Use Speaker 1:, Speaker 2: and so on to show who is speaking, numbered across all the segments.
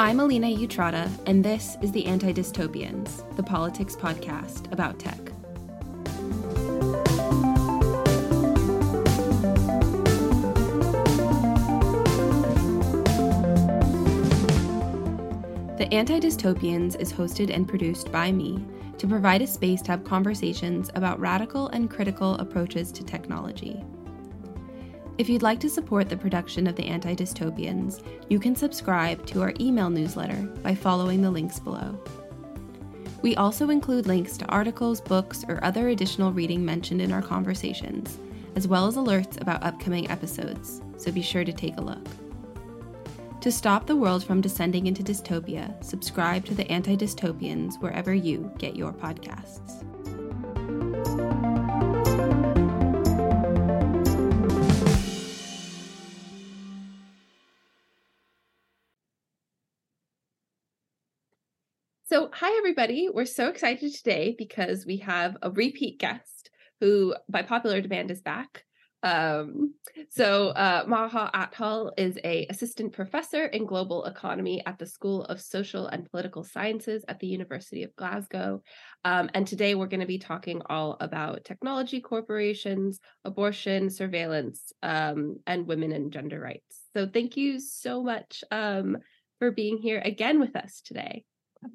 Speaker 1: I'm Alina Utrata, and this is the Anti Dystopians, the politics podcast about tech. The Anti Dystopians is hosted and produced by me to provide a space to have conversations about radical and critical approaches to technology. If you'd like to support the production of the Anti Dystopians, you can subscribe to our email newsletter by following the links below. We also include links to articles, books, or other additional reading mentioned in our conversations, as well as alerts about upcoming episodes, so be sure to take a look. To stop the world from descending into dystopia, subscribe to the Anti Dystopians wherever you get your podcasts. So, hi, everybody. We're so excited today because we have a repeat guest who, by popular demand, is back. Um, so, uh, Maha Atal is a assistant professor in global economy at the School of Social and Political Sciences at the University of Glasgow. Um, and today we're going to be talking all about technology corporations, abortion, surveillance, um, and women and gender rights. So, thank you so much um, for being here again with us today.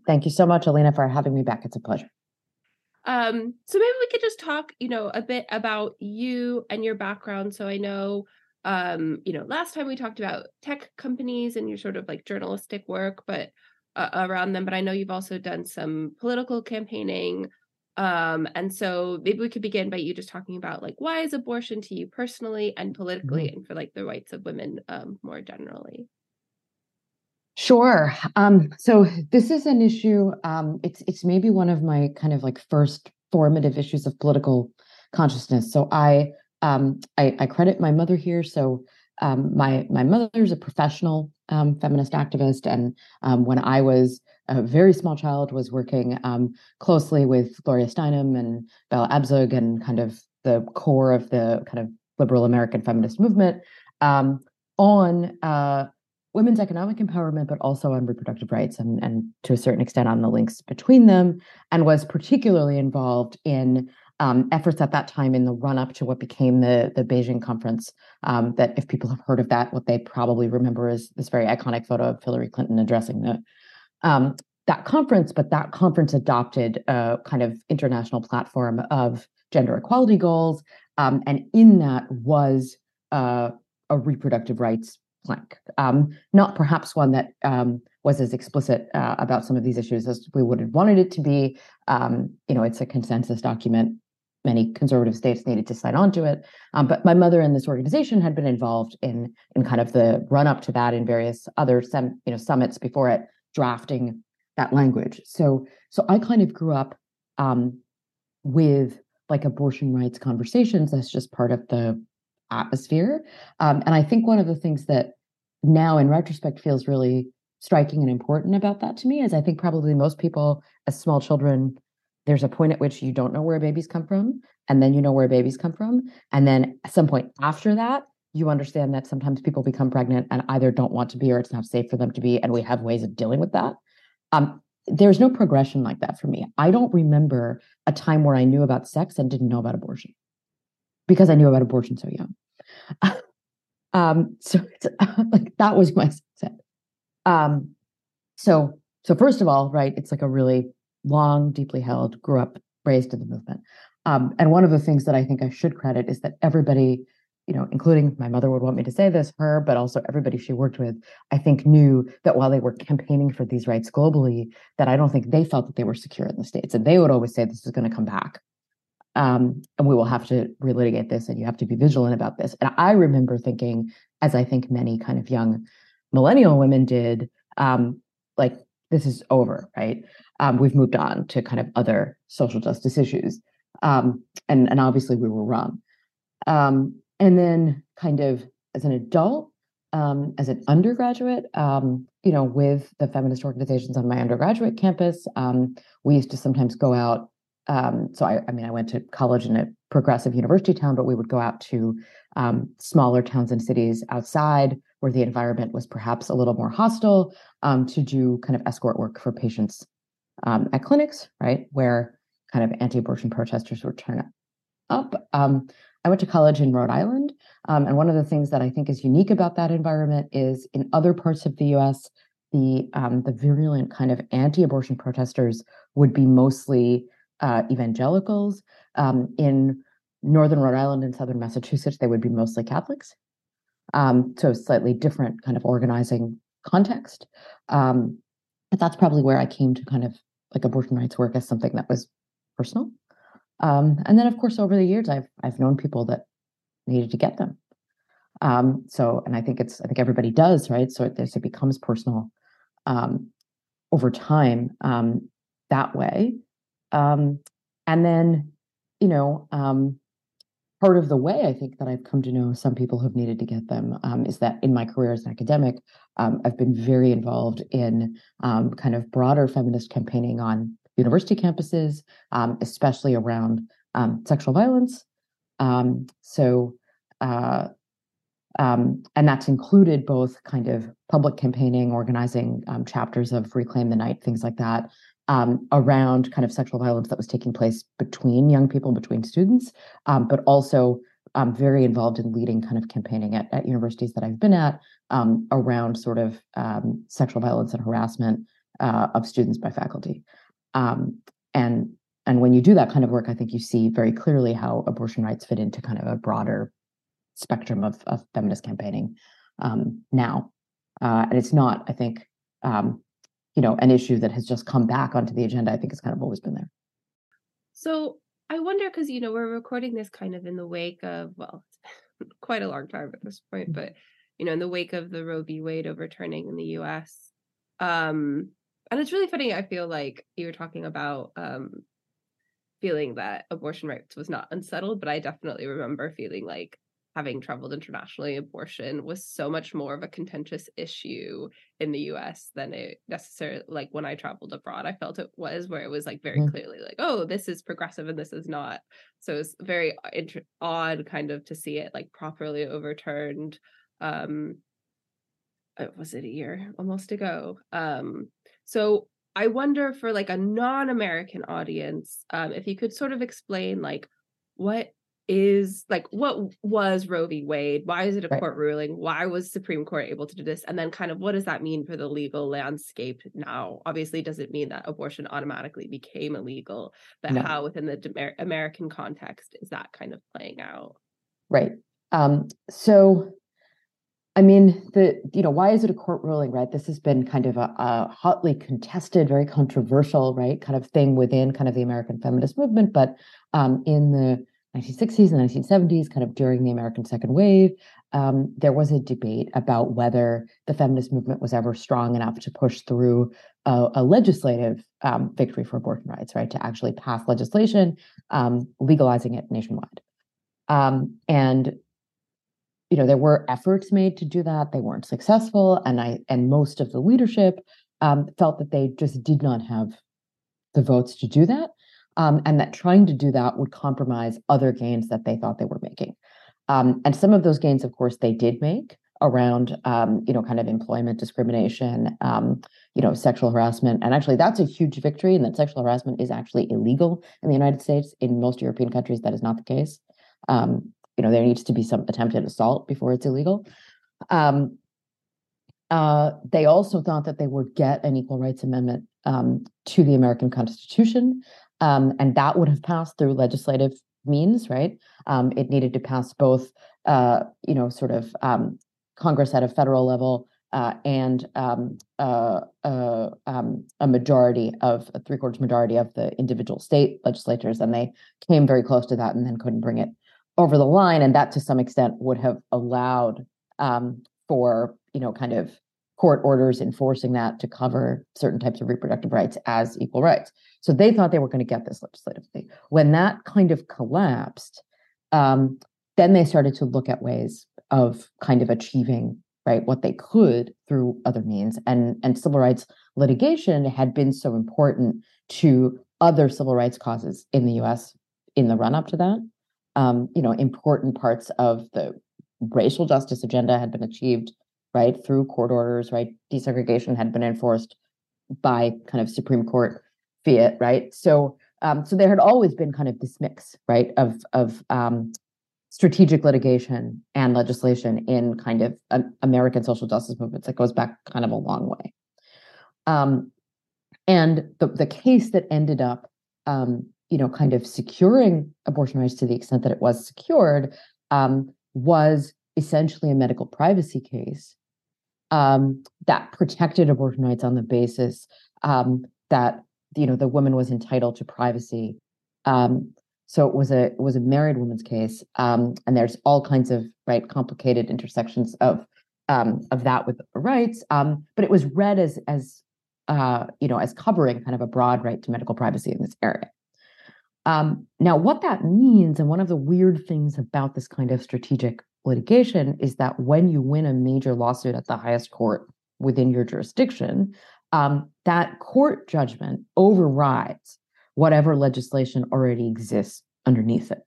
Speaker 2: Thank you so much, Alina, for having me back. It's a pleasure.
Speaker 1: Um, so maybe we could just talk, you know, a bit about you and your background. So I know, um, you know, last time we talked about tech companies and your sort of like journalistic work, but uh, around them. But I know you've also done some political campaigning. Um, and so maybe we could begin by you just talking about like why is abortion to you personally and politically, mm-hmm. and for like the rights of women um, more generally.
Speaker 2: Sure. Um, so this is an issue. Um, it's it's maybe one of my kind of like first formative issues of political consciousness. So I um, I, I credit my mother here. So um, my my mother's a professional um, feminist activist, and um, when I was a very small child, was working closely with Gloria Steinem and Bella Abzug, and kind of the core of the kind of liberal American feminist movement on uh, women's economic empowerment, but also on reproductive rights and, and to a certain extent on the links between them, and was particularly involved in um, efforts at that time in the run up to what became the, the Beijing conference. Um, that, if people have heard of that, what they probably remember is this very iconic photo of Hillary Clinton addressing the, um, that conference. But that conference adopted a kind of international platform of gender equality goals. Um, and in that was uh, a reproductive rights plank. Um, not perhaps one that um, was as explicit uh, about some of these issues as we would have wanted it to be. Um, you know, it's a consensus document. Many conservative states needed to sign on to it. Um, but my mother and this organization had been involved in in kind of the run up to that in various other sem- you know summits before it, drafting that language. So so I kind of grew up um, with like abortion rights conversations. That's just part of the atmosphere. Um, and I think one of the things that now in retrospect feels really striking and important about that to me is I think probably most people as small children, there's a point at which you don't know where babies come from, and then you know where babies come from. And then at some point after that, you understand that sometimes people become pregnant and either don't want to be or it's not safe for them to be. And we have ways of dealing with that. Um, there's no progression like that for me. I don't remember a time where I knew about sex and didn't know about abortion because I knew about abortion so young. um, so like that was my set. Um, so so first of all, right, it's like a really long, deeply held, grew up, raised in the movement. Um, and one of the things that I think I should credit is that everybody, you know, including my mother would want me to say this, her, but also everybody she worked with, I think knew that while they were campaigning for these rights globally, that I don't think they felt that they were secure in the States. And they would always say this is going to come back um, and we will have to relitigate this and you have to be vigilant about this. And i remember thinking as i think many kind of young millennial women did um, like this is over right? Um, we've moved on to kind of other social justice issues. Um, and and obviously we were wrong. Um, and then kind of as an adult um, as an undergraduate you know with the feminist organizations on my undergraduate campus we used to sometimes go out um, so I, I, mean, I went to college in a progressive university town, but we would go out to um, smaller towns and cities outside where the environment was perhaps a little more hostile um, to do kind of escort work for patients um, at clinics, right, where kind of anti-abortion protesters would turn up. Um, I went to college in Rhode Island, um, and one of the things that I think is unique about that environment is in other parts of the U.S., the the virulent kind of anti-abortion protesters would be mostly uh, evangelicals. Um, in northern Rhode Island and southern Massachusetts, they would be mostly Catholics. Um, so slightly different kind of organizing context. Um, but that's probably where I came to kind of like abortion rights work as something that was personal. Um, and then, of course, over the years, I've I've known people that needed to get them. Um, so, and I think it's I think everybody does, right? So it, it becomes personal um, over time um, that way. Um, and then, you know, um, part of the way I think that I've come to know some people who've needed to get them um, is that in my career as an academic, um, I've been very involved in um, kind of broader feminist campaigning on university campuses, um, especially around um, sexual violence. Um, so, uh, and that's included both kind of public campaigning, organizing chapters of Reclaim the Night, things like that, um, around kind of sexual violence that was taking place between young people, between students, um, but also um, very involved in leading kind of campaigning at, at universities that I've been at um, around sort of um, sexual violence and harassment uh, of students by faculty. Um, and and when you do that kind of work, I think you see very clearly how abortion rights fit into kind of a broader spectrum of, of feminist campaigning now. Uh, and it's not, I think, um, you know an issue that has just come back onto the agenda i think it's kind of always been there.
Speaker 1: So i wonder because you know we're recording this kind of in the wake of well quite a long time at this point but you know in the wake of the roe v. Wade overturning in the us um and it's really funny i feel like you were talking about um feeling that abortion rights was not unsettled but i definitely remember feeling like having traveled internationally, abortion was so much more of a contentious issue in the US than it necessarily like when I traveled abroad. I felt it was where it was like very mm. clearly like, oh, this is progressive and this is not. So it's very int- odd kind of to see it like properly overturned. Um, uh, was it a year almost ago? Um, so I wonder for like a non-American audience, um, if you could sort of explain like what is like what was Roe v. Wade? Why is it a right. court ruling? Why was Supreme Court able to do this? And then kind of what does that mean for the legal landscape now? Obviously, does it mean that abortion automatically became illegal? But no. how within the American context is that kind of playing out?
Speaker 2: Right. Um, so I mean, the you know, why is it a court ruling, right? This has been kind of a, a, hotly contested, very controversial, right, kind of thing within kind of the American feminist movement. But um, in the 1960s and 1970s, kind of during the American Second Wave, um, there was a debate about whether the feminist movement was ever strong enough to push through a, a legislative um, victory for abortion rights, right? To actually pass legislation um, legalizing it nationwide. Um, and you know, there were efforts made to do that; they weren't successful, and I and most of the leadership um, felt that they just did not have the votes to do that um, and that trying to do that would compromise other gains that they thought they were making. Um, and some of those gains, of course, they did make around, um, you know, kind of employment discrimination, um, you know, sexual harassment. And actually, that's a huge victory, and that sexual harassment is actually illegal in the United States. In most European countries, that is not the case. Um, you know, there needs to be some attempted assault before it's illegal. Um, uh, they also thought that they would get an equal rights amendment um, to the American Constitution, um, and that would have passed through legislative means, right? Um, it needed to pass both, uh, you know, sort of um, Congress at a federal level uh, and um, uh, uh um, a majority of a three quarters majority of the individual state legislatures, and they came very close to that, and then couldn't bring it over the line, and that to some extent would have allowed um, for you know kind of court orders enforcing that to cover certain types of reproductive rights as equal rights. So they thought they were going to get this legislatively. When that kind of collapsed, um, then they started to look at ways of kind of achieving right what they could through other means and and civil rights litigation had been so important to other civil rights causes in the US in the run up to that um, you know important parts of the racial justice agenda had been achieved right, through court orders, right? Desegregation had been enforced by kind of Supreme Court fiat, right? So, um, so there had always been kind of this mix, right, of of um, strategic litigation and legislation in kind of American social justice movements that goes back kind of a long way. Um, and the the case that ended up, um, you know, kind of securing abortion rights to the extent that it was secured um, was essentially a medical privacy case um, that protected abortion rights on the basis um, that you know the woman was entitled to privacy. Um, so it was a it was a married woman's case, um, and there's all kinds of right complicated intersections of um, of that with rights. Um, but it was read as as uh, you know as covering kind of a broad right to medical privacy in this area. Now, what that means, and one of the weird things about this kind of strategic litigation, is that when you win a major lawsuit at the highest court within your jurisdiction, um, that court judgment overrides whatever legislation already exists underneath it.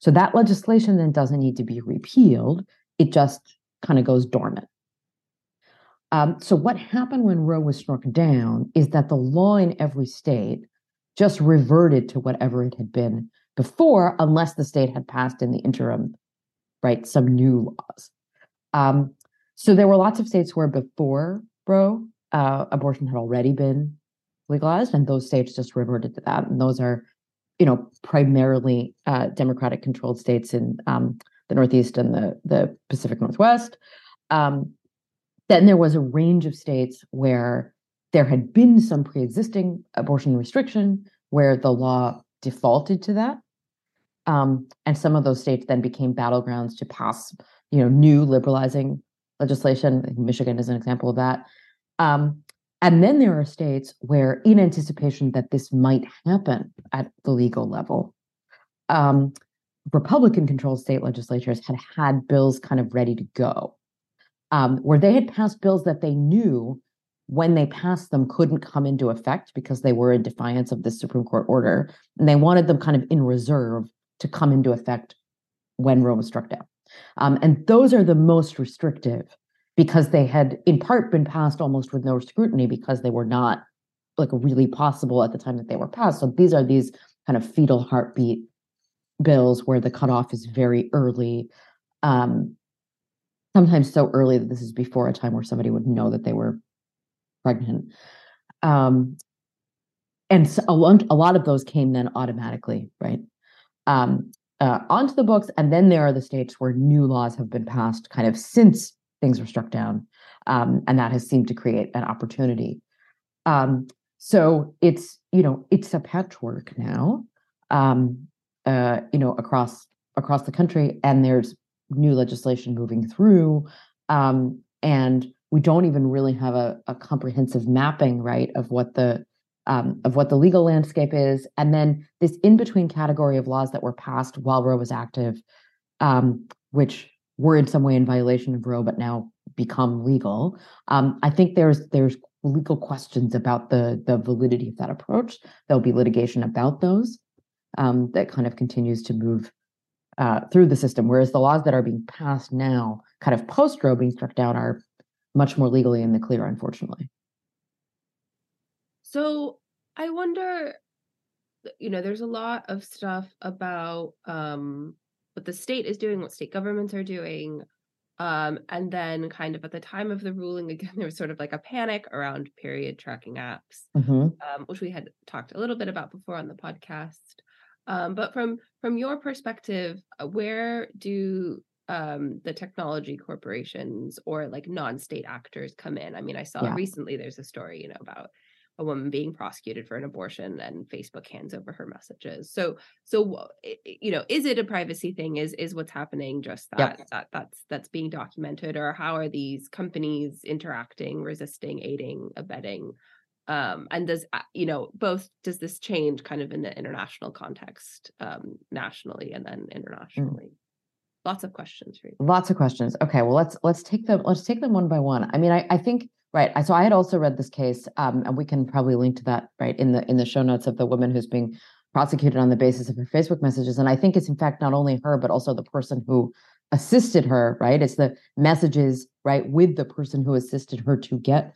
Speaker 2: So that legislation then doesn't need to be repealed, it just kind of goes dormant. Um, so, what happened when Roe was struck down is that the law in every state just reverted to whatever it had been before, unless the state had passed in the interim, right, some new laws. Um, so, there were lots of states where before Roe, uh, abortion had already been legalized, and those states just reverted to that. And those are, you know, primarily uh, Democratic controlled states in um, the Northeast and the, the Pacific Northwest. Um, then there was a range of states where there had been some pre existing abortion restriction where the law defaulted to that. Um, and some of those states then became battlegrounds to pass, you know, new liberalizing legislation. Michigan is an example of that. Um, and then there are states where, in anticipation that this might happen at the legal level, um, Republican controlled state legislatures had had bills kind of ready to go, um, where they had passed bills that they knew when they passed them couldn't come into effect because they were in defiance of the Supreme Court order. And they wanted them kind of in reserve to come into effect when Roe was struck down. Um, and those are the most restrictive because they had in part been passed almost with no scrutiny because they were not like really possible at the time that they were passed. So these are these kind of fetal heartbeat bills where the cutoff is very early, um, sometimes so early that this is before a time where somebody would know that they were pregnant. Um, and so a, lot, a lot of those came then automatically, right? Um, uh, onto the books. And then there are the states where new laws have been passed kind of since things were struck down. Um, and that has seemed to create an opportunity. Um, so it's, you know, it's a patchwork now, um, uh, you know, across across the country, and there's new legislation moving through. Um, and we don't even really have a, a comprehensive mapping, right, of what the um, of what the legal landscape is, and then this in between category of laws that were passed while Roe was active, um, which were in some way in violation of Roe, but now become legal. Um, I think there's there's legal questions about the the validity of that approach. There'll be litigation about those um, that kind of continues to move uh, through the system. Whereas the laws that are being passed now, kind of post Roe being struck down, are much more legally in the clear, unfortunately.
Speaker 1: So I wonder, you know, there's a lot of stuff about um, what the state is doing, what state governments are doing. Um, and then, kind of at the time of the ruling, again, there was sort of like a panic around period tracking apps, mm-hmm. um, which we had talked a little bit about before on the podcast. Um, but from from your perspective, uh, where do um, the technology corporations or like non-state actors come in? I mean, I saw yeah. recently there's a story, you know, about a woman being prosecuted for an abortion and Facebook hands over her messages. So so you know, is it a privacy thing? Is is what's happening just that yep. that that's that's being documented or how are these companies interacting, resisting, aiding, abetting? Um, and does uh, you know both does this change kind of in the international context um, nationally and then mm. internationally mm. lots of questions for you
Speaker 2: lots of questions okay well let's let's take them let's take them one by one i mean i, I think Right. So I had also read this case, um, and we can probably link to that right in the in the show notes of the woman who's being prosecuted on the basis of her Facebook messages. And I think it's in fact not only her, but also the person who assisted her, right? It's the messages, right, with the person who assisted her to get,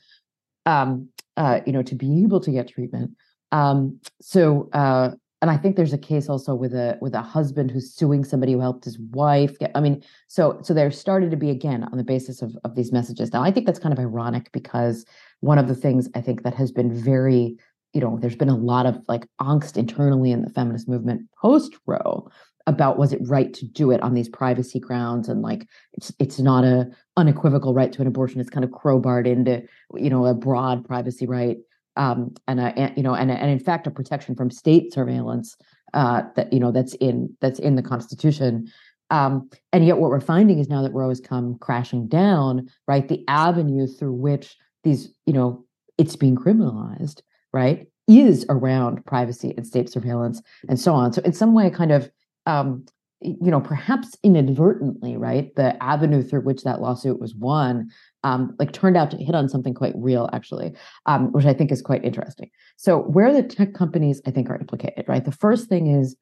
Speaker 2: um, uh, you know, to be able to get treatment. Um, so, uh, and I think there's a case also with a with a husband who's suing somebody who helped his wife. Get, I mean, so so there started to be again on the basis of of these messages. Now, I think that's kind of ironic because one of the things I think that has been very, you know, there's been a lot of like angst internally in the feminist movement post Roe about was it right to do it on these privacy grounds and like it's it's not a unequivocal right to an abortion it's kind of crowbarred into you know a broad privacy right um and a you know and and in fact a protection from state surveillance uh that you know that's in that's in the constitution. Um and yet what we're finding is now that roe has come crashing down right the avenue through which these you know it's being criminalized right is around privacy and state surveillance and so on. So in some way kind of um, you know, perhaps inadvertently, right, the avenue through which that lawsuit was won, um, like turned out to hit on something quite real, actually, um, which I think is quite interesting. So, where the tech companies, I think, are implicated, right? The first thing is,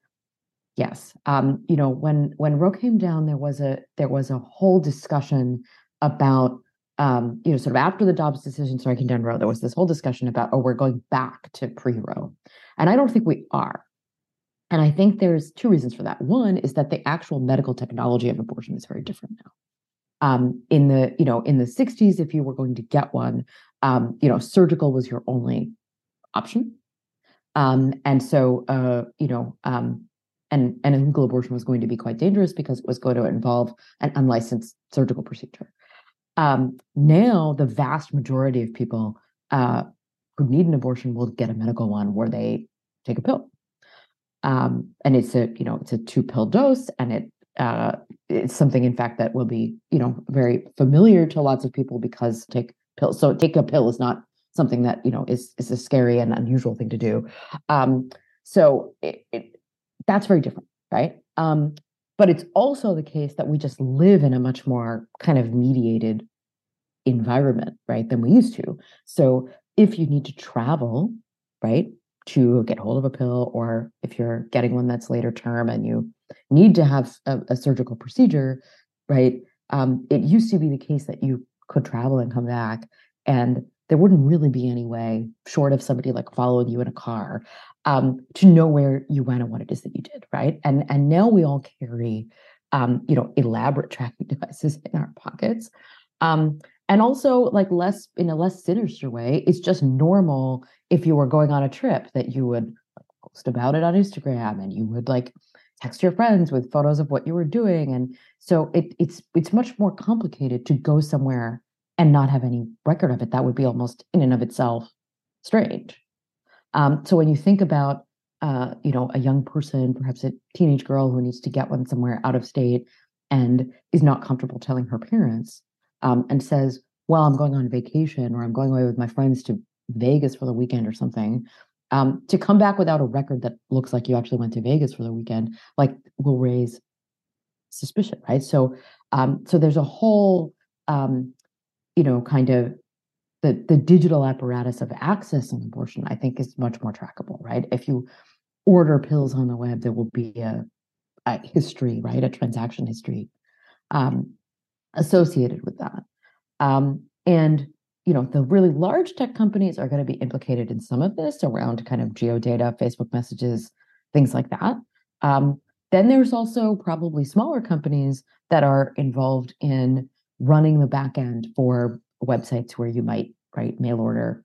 Speaker 2: yes, um, you know, when when Roe came down, there was a there was a whole discussion about, um, you know, sort of after the Dobbs decision striking down Roe, there was this whole discussion about, oh, we're going back to pre-Roe, and I don't think we are. And I think there's two reasons for that. One is that the actual medical technology of abortion is very different now. Um, in the you know in the 60s, if you were going to get one, um, you know surgical was your only option, um, and so uh, you know um, and and illegal abortion was going to be quite dangerous because it was going to involve an unlicensed surgical procedure. Um, now, the vast majority of people uh, who need an abortion will get a medical one where they take a pill um, and it's a you know it's a two pill dose and it uh, it's something in fact that will be you know very familiar to lots of people because take pills so take a pill is not something that you know is is a scary and unusual thing to do. Um, so it, it, that's very different right? Um, but it's also the case that we just live in a much more kind of mediated environment right than we used to. So if you need to travel right to get hold of a pill, or if you're getting one that's later term and you need to have a, a surgical procedure, right? Um, it used to be the case that you could travel and come back, and there wouldn't really be any way, short of somebody like following you in a car, um, to know where you went and what it is that you did, right? And and now we all carry, um, you know, elaborate tracking devices in our pockets. Um, and also like less in a less sinister way it's just normal if you were going on a trip that you would post about it on instagram and you would like text your friends with photos of what you were doing. And so it, it's it's much more complicated to go somewhere and not have any record of it. That would be almost in and of itself strange. Um, so when you think about uh, you know a young person perhaps a teenage girl who needs to get one somewhere out of state and is not comfortable telling her parents um, and says, well, I'm going on vacation or I'm going away with my friends to Vegas for the weekend or something, um, to come back without a record that looks like you actually went to Vegas for the weekend, like will raise suspicion, right? So, um, so there's a whole, um, you know, kind of the the digital apparatus of accessing abortion. I think is much more trackable, right? If you order pills on the web, there will be a, a history, right? A transaction history. Um, associated with that. Um, and you know, the really large tech companies are going to be implicated in some of this around kind of geodata, Facebook messages, things like that. Um, then there's also probably smaller companies that are involved in running the back end for websites where you might write mail order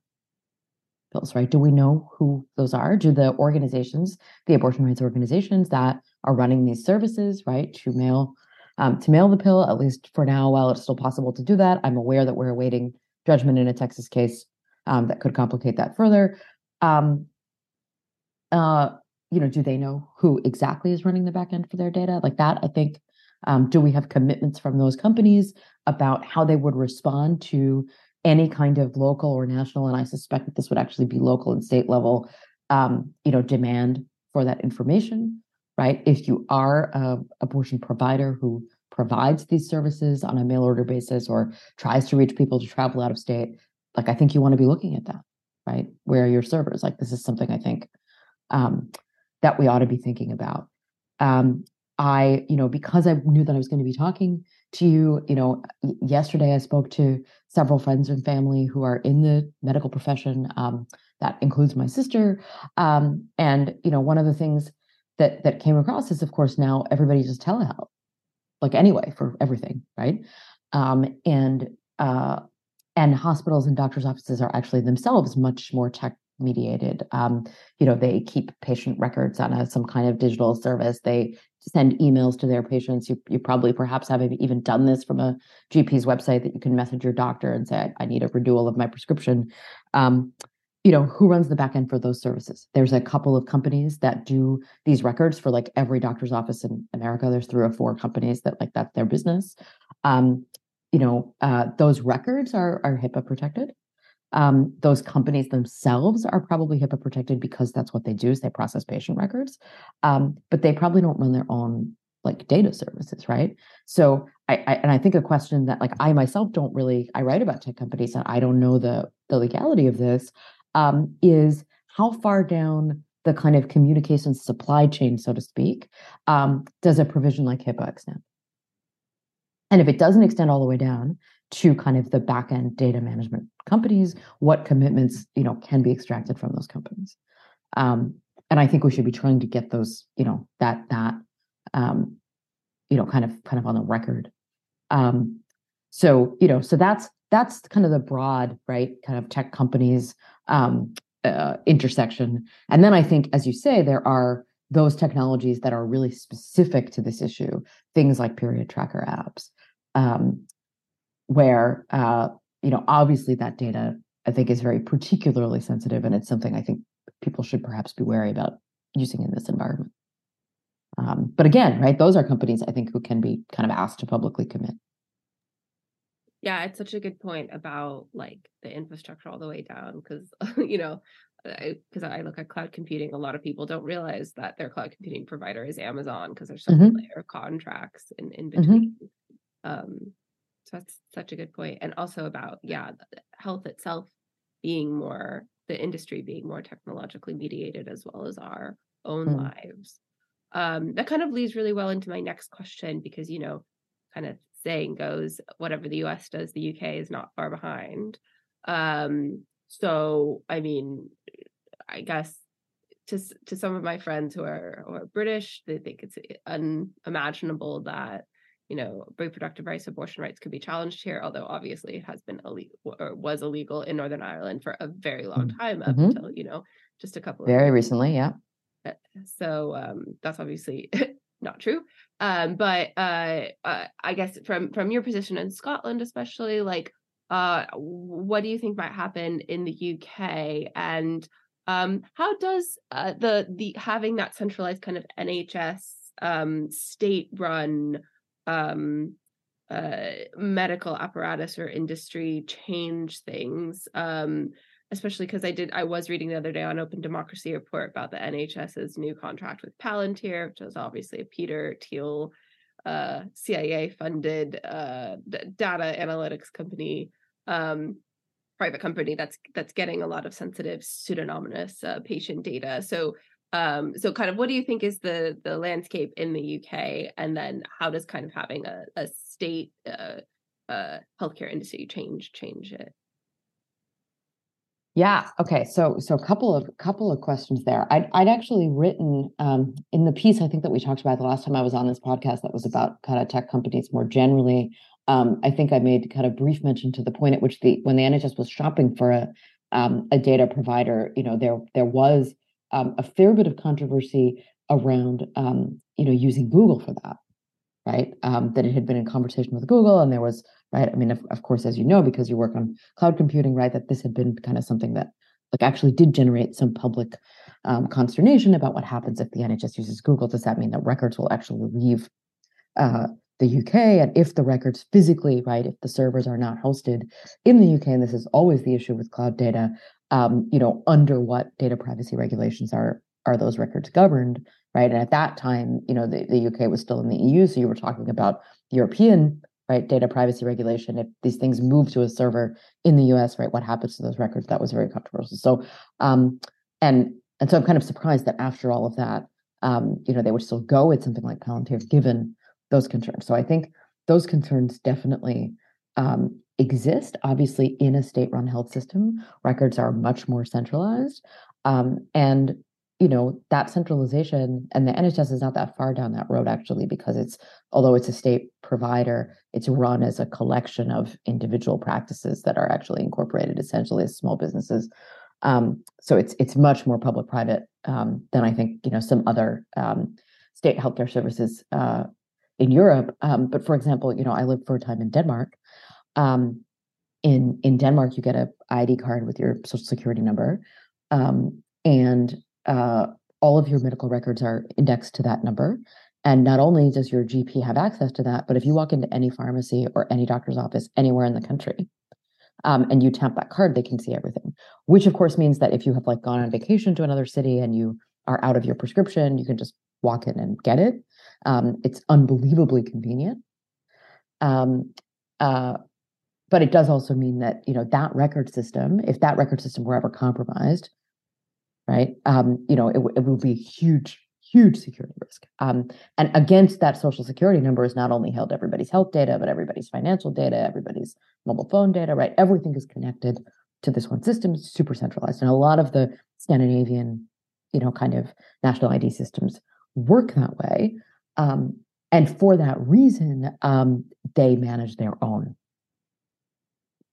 Speaker 2: bills, right? Do we know who those are? Do the organizations, the abortion rights organizations that are running these services, right, to mail um, to mail the pill, at least for now, while it's still possible to do that. I'm aware that we're awaiting judgment in a Texas case um, that could complicate that further. Um, uh, you know, do they know who exactly is running the back end for their data? Like that, I think. Um, do we have commitments from those companies about how they would respond to any kind of local or national? And I suspect that this would actually be local and state level, um, you know, demand for that information right? If you are a abortion provider who provides these services on a mail order basis or tries to reach people to travel out of state, like I think you want to be looking at that, right? Where are your servers? Like this is something I think um, that we ought to be thinking about. Um, I, you know, because I knew that I was going to be talking to you, you know, yesterday I spoke to several friends and family who are in the medical profession. Um, that includes my sister. Um, and you know, one of the things that that came across is, of course, now everybody just telehealth, like anyway, for everything, right? Um, and uh, and hospitals and doctors' offices are actually themselves much more tech mediated. Um, you know, they keep patient records on a, some kind of digital service. They send emails to their patients. You, you probably perhaps haven't even done this from a GP's website that you can message your doctor and say, I, I need a renewal of my prescription. Um, you know, who runs the back end for those services? There's a couple of companies that do these records for like every doctor's office in America. There's three or four companies that like that's their business. Um, you know, uh, those records are are HIPAA protected. Um, those companies themselves are probably HIPAA protected because that's what they do is they process patient records, um, but they probably don't run their own like data services, right? So I, I, and I think a question that like I myself don't really I write about tech companies and I don't know the the legality of this um, is how far down the kind of communication supply chain, so to speak, um, does a provision like HIPAA extend? And if it doesn't extend all the way down, to kind of the back end data management companies what commitments you know can be extracted from those companies um, and i think we should be trying to get those you know that that um, you know kind of kind of on the record um, so you know so that's that's kind of the broad right kind of tech companies um, uh, intersection and then i think as you say there are those technologies that are really specific to this issue things like period tracker apps um, where uh, you know obviously that data I think is very particularly sensitive, and it's something I think people should perhaps be wary about using in this environment. Um, but again, right, those are companies I think who can be kind of asked to publicly commit.
Speaker 1: Yeah, it's such a good point about like the infrastructure all the way down because you know because I, I, look at cloud computing, a lot of people don't realize that their cloud computing provider is Amazon because there's some mm-hmm. layer of contracts in, in mm-hmm. between. Mm-hmm. Um, so that's such a good point. And also about, yeah, health itself being more, the industry being more technologically mediated as well as our own mm. lives. Um, that kind of leads really well into my next question because, you know, kind of saying goes, whatever the US does, the UK is not far behind. Um, so, I mean, I guess to to some of my friends who are who are British, they think it's unimaginable that you know, reproductive rights, abortion rights could be challenged here, although obviously it has been illegal or was illegal in Northern Ireland for a very long mm, time, up mm-hmm. until, you know, just a couple of
Speaker 2: very recently, yeah.
Speaker 1: Uh, so um, that's obviously not true. Um, but uh, uh, I guess from from your position in Scotland, especially, like, uh, what do you think might happen in the UK, and um, how does uh, the the having that centralized kind of NHS um, state run um, uh, medical apparatus or industry change things. Um, especially because I did I was reading the other day on Open Democracy report about the NHS's new contract with Palantir, which is obviously a Peter Thiel uh, CIA funded uh, data analytics company, um, private company that's that's getting a lot of sensitive pseudonymous uh, patient data. So um so kind of what do you think is the the landscape in the uk and then how does kind of having a, a state uh, uh healthcare industry change change it
Speaker 2: yeah okay so so a couple of couple of questions there i'd, I'd actually written um in the piece i think that we talked about the last time i was on this podcast that was about kind of tech companies more generally um i think i made kind of brief mention to the point at which the when the nhs was shopping for a um, a data provider you know there there was um, a fair bit of controversy around um, you know using Google for that, right? Um, that it had been in conversation with Google, and there was right. I mean, of, of course, as you know, because you work on cloud computing, right, that this had been kind of something that like actually did generate some public um, consternation about what happens if the NHS uses Google. Does that mean that records will actually leave uh, the UK? And if the records physically, right, if the servers are not hosted in the UK, and this is always the issue with cloud data, um, you know, under what data privacy regulations are are those records governed, right? And at that time, you know, the, the UK was still in the EU, so you were talking about European right data privacy regulation. If these things move to a server in the US, right, what happens to those records? That was very controversial. So, um, and and so I'm kind of surprised that after all of that, um, you know, they would still go with something like Palantir given those concerns. So I think those concerns definitely um, exist. Obviously, in a state-run health system, records are much more centralized, um, and you know that centralization and the NHS is not that far down that road actually because it's although it's a state provider, it's run as a collection of individual practices that are actually incorporated essentially as small businesses. Um, so it's it's much more public-private um, than I think you know some other um, state healthcare services uh, in Europe. Um, but for example, you know I lived for a time in Denmark, um, in in Denmark, you get a ID card with your social security number, um, and uh, all of your medical records are indexed to that number. And not only does your GP have access to that, but if you walk into any pharmacy or any doctor's office anywhere in the country, um, and you tap that card, they can see everything. Which of course means that if you have like gone on vacation to another city and you are out of your prescription, you can just walk in and get it. Um, it's unbelievably convenient. Um, uh, but it does also mean that you know that record system if that record system were ever compromised right? Um, you know it, it will be huge huge security risk. Um, and against that social security number is not only held everybody's health data but everybody's financial data everybody's mobile phone data right? Everything is connected to this one system super centralized. And a lot of the scandinavian you know kind of national id systems work that way. Um, and for that reason um, they manage their own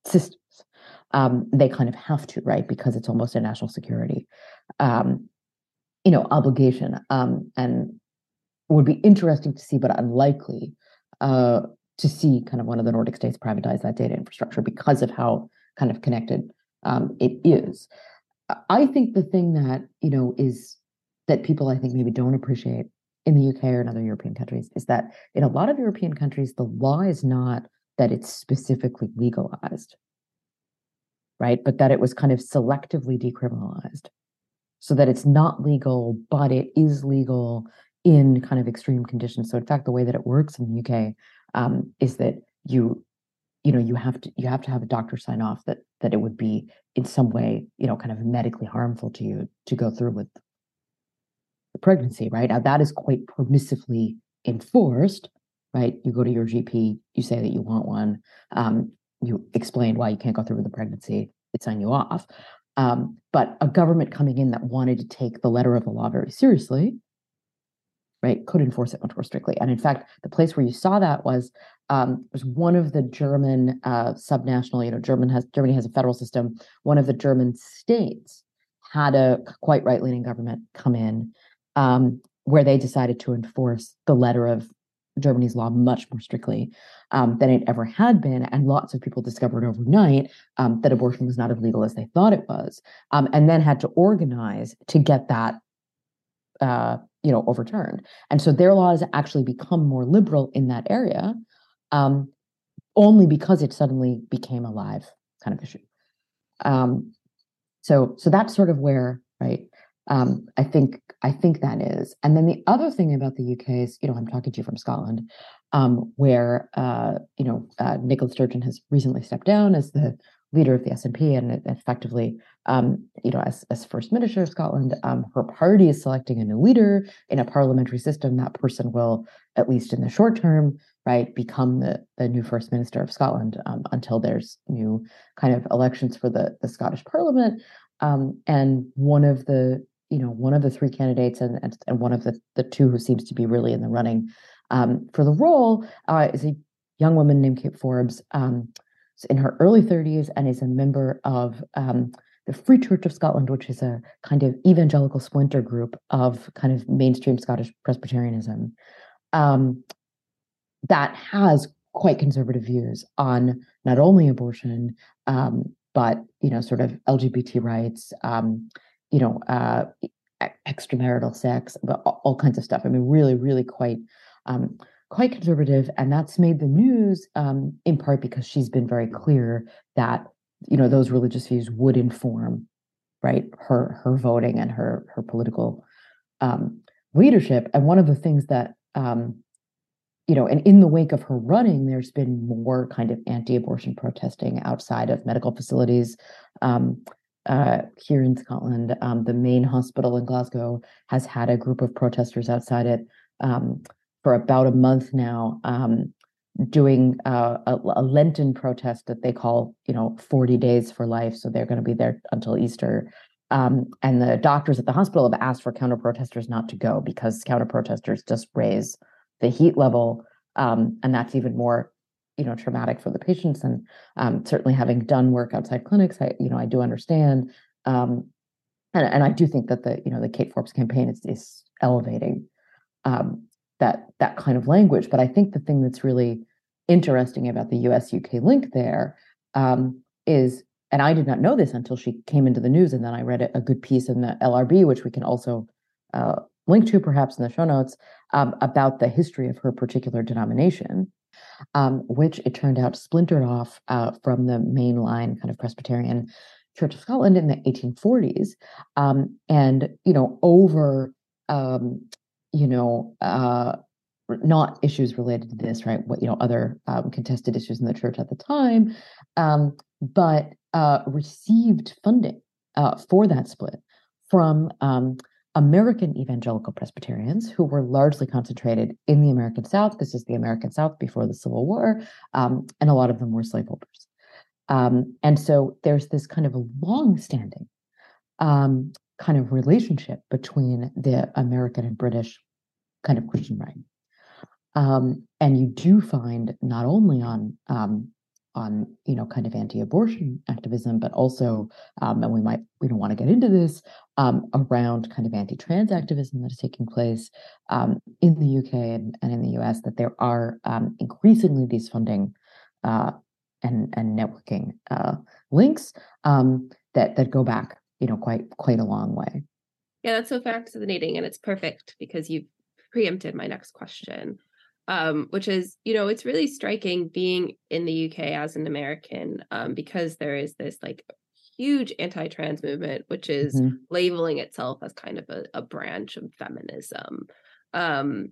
Speaker 2: systems. Um, they kind of have to, right? Because it's almost a national security, um, you know, obligation. Um, and would be interesting to see, but unlikely uh, to see kind of one of the Nordic states privatize that data infrastructure because of how kind of connected um, it is. I think the thing that you know is that people I think maybe don't appreciate in the UK or in other European countries is that in a lot of European countries the law is not that it's specifically legalized, right? But that it was kind of selectively decriminalized so that it's not legal, but it is legal in kind of extreme conditions. So in fact, the way that it works in the UK um, is that you, you know, you have to you have to have a doctor sign off that that it would be in some way, you know, kind of medically harmful to you to go through with the pregnancy, right? Now that is quite permissively enforced, right? You go to your GP, you say that you want one, um, you explain why you can't go through with the pregnancy, it sign you off. Um, but a government coming in that wanted to take the letter of the law very seriously, right, could enforce it much more strictly. And in fact, the place where you saw that was um, was one of the German uh, subnational, you know, German has Germany has a federal system. One of the German states had a quite right leaning government come in um, where they decided to enforce the letter of Germany's law much more strictly um, than it ever had been. And lots of people discovered overnight um, that abortion was not as legal as they thought it was, um, and then had to organize to get that. Uh, you know, overturned, and so their laws actually become more liberal in that area, um, only because it suddenly became a live kind of issue. Um, so, so that's sort of where, right? Um, I think I think that is. And then the other thing about the UK is, you know, I'm talking to you from Scotland, um, where uh, you know uh, Nicola Sturgeon has recently stepped down as the leader of the SNP, and effectively, um, you know, as as First Minister of Scotland, um, her party is selecting a new leader in a parliamentary system. That person will, at least in the short term, right, become the the new First Minister of Scotland um, until there's new kind of elections for the the Scottish Parliament. Um, and one of the you know one of the three candidates and and, and one of the the two who seems to be really in the running. Um, for the role uh, is a young woman named Kate Forbes, um, in her early 30s and is a member of um, the Free Church of Scotland, which is a kind of evangelical splinter group of kind of mainstream Scottish Presbyterianism. Um, that has quite conservative views on not only abortion um, but you know sort of LGBT rights, um, you know, uh, extramarital sex, but all, kinds of stuff. I mean, really, really quite, um, quite conservative, and that's made the news um, in part because she's been very clear that you know those religious views would inform, right, her her voting and her her political um, leadership. And one of the things that um, you know, and in the wake of her running, there's been more kind of anti-abortion protesting outside of medical facilities. Um, uh, here in Scotland, um, the main hospital in Glasgow has had a group of protesters outside it um, for about a month now, um, doing uh, a, a, Lenten protest that they call, you know, 40 days for life. So they're going to be there until Easter. Um, and the doctors at the hospital have asked for counter protesters not to go because counter protesters just raise the heat level. Um, and that's even more you know traumatic for the patients and um, certainly having done work outside clinics i you know i do understand um, and, and i do think that the you know the kate forbes campaign is, is elevating um, that that kind of language. But i think the thing that's really interesting about the us uk link there um, is and i did not know this until she came into the news and then i read a, good piece in the lrb which we can also uh, link to perhaps in the show notes um, about the history of her particular denomination um, which it turned out splintered off uh, from the mainline kind of Presbyterian Church of Scotland in the 1840s. Um, and, you know, over, um, you know, uh, not issues related to this, right? What, you know, other um, contested issues in the church at the time, um, but uh, received funding uh, for that split from um, American evangelical Presbyterians who were largely concentrated in the American South. This is the American South before the Civil War, um, and a lot of them were slaveholders. Um, and so there's this kind of long-standing um, kind of relationship between the American and British kind of Christian right. Um, and you do find not only on um, on you know kind of anti-abortion activism but also um, and we might we don't want to get into this um, around kind of anti-trans activism that is taking place um, in the uk and, and, in the us that there are um, increasingly these funding uh, and and networking uh, links um, that that go back you know quite quite a long way.
Speaker 1: Yeah that's so fascinating and it's perfect because you've preempted my next question um, which is, you know, it's really striking being in the UK as an American um, because there is this like huge anti-trans movement, which is mm-hmm. labeling itself as kind of a, a branch of feminism. Um,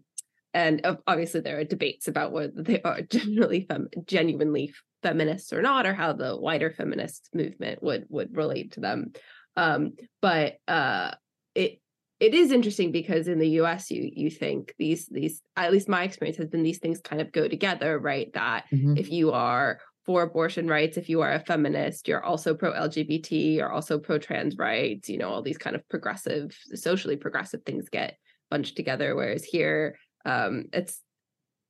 Speaker 1: and obviously, there are debates about whether they are generally fem- genuinely feminists or not, or how the wider feminist movement would would relate to them. Um, but uh, it it is interesting because in the US you you think these these at least my experience has been these things kind of go together, right? That mm-hmm. if you are for abortion rights, if you are a feminist, you're also pro LGBT, you're also pro trans rights, you know, all these kind of progressive, socially progressive things get bunched together. Whereas here, um, it's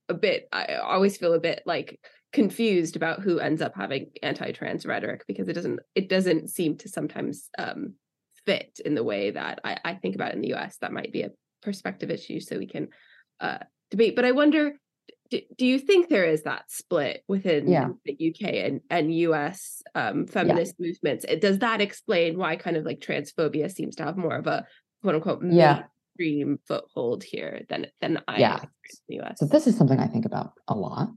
Speaker 1: a bit, I always feel a bit like confused about who ends up having anti-trans rhetoric because it doesn't it doesn't seem to sometimes um, fit in the way that I, I think about in the US. That might be a perspective issue, so we can uh, debate. But I wonder, do, do, you think there is that split within yeah. the UK and, and US um, feminist yeah. movements? Does that explain why kind of like transphobia seems to have more of a quote unquote yeah. mainstream foothold here than than I
Speaker 2: yeah. in the US? So this is something I think about a lot.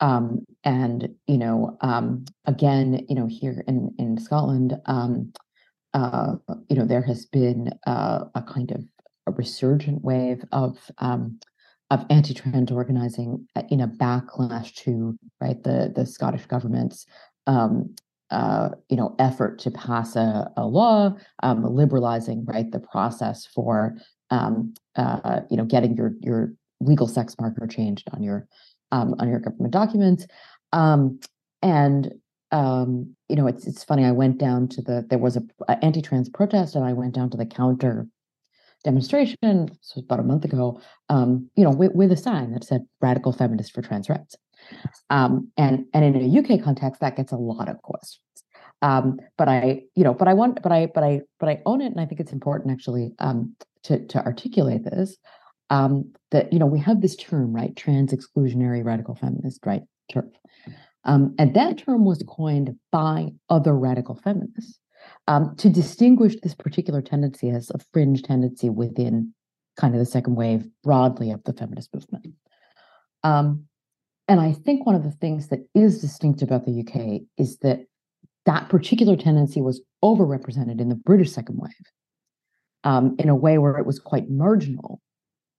Speaker 2: Um, and you know, um, again, you know, here in in Scotland, um, uh, you know, there has been uh, a kind of a resurgent wave of um, of anti-trans organizing uh, in a backlash to right the the Scottish government's um, uh, you know effort to pass a, a law um, liberalizing right the process for um, uh, you know getting your your legal sex marker changed on your um, on your government documents. Um, and um, you know, it's it's funny. I went down to the there was a, a anti-trans protest, and I went down to the counter demonstration. So about a month ago. Um, you know, with, with a sign that said "Radical Feminist for Trans Rights," um, and and in a UK context, that gets a lot of questions. Um, but I, you know, but I want, but I, but I, but I own it, and I think it's important actually um, to to articulate this. Um, that you know we have this term, right? Trans exclusionary radical feminist, right? Term. Um, and that term was coined by other radical feminists um, to distinguish this particular tendency as a fringe tendency within kind of the second wave broadly of the feminist movement. Um, and I think one of the things that is distinct about the UK is that that particular tendency was overrepresented in the British second wave um, in a way where it was quite marginal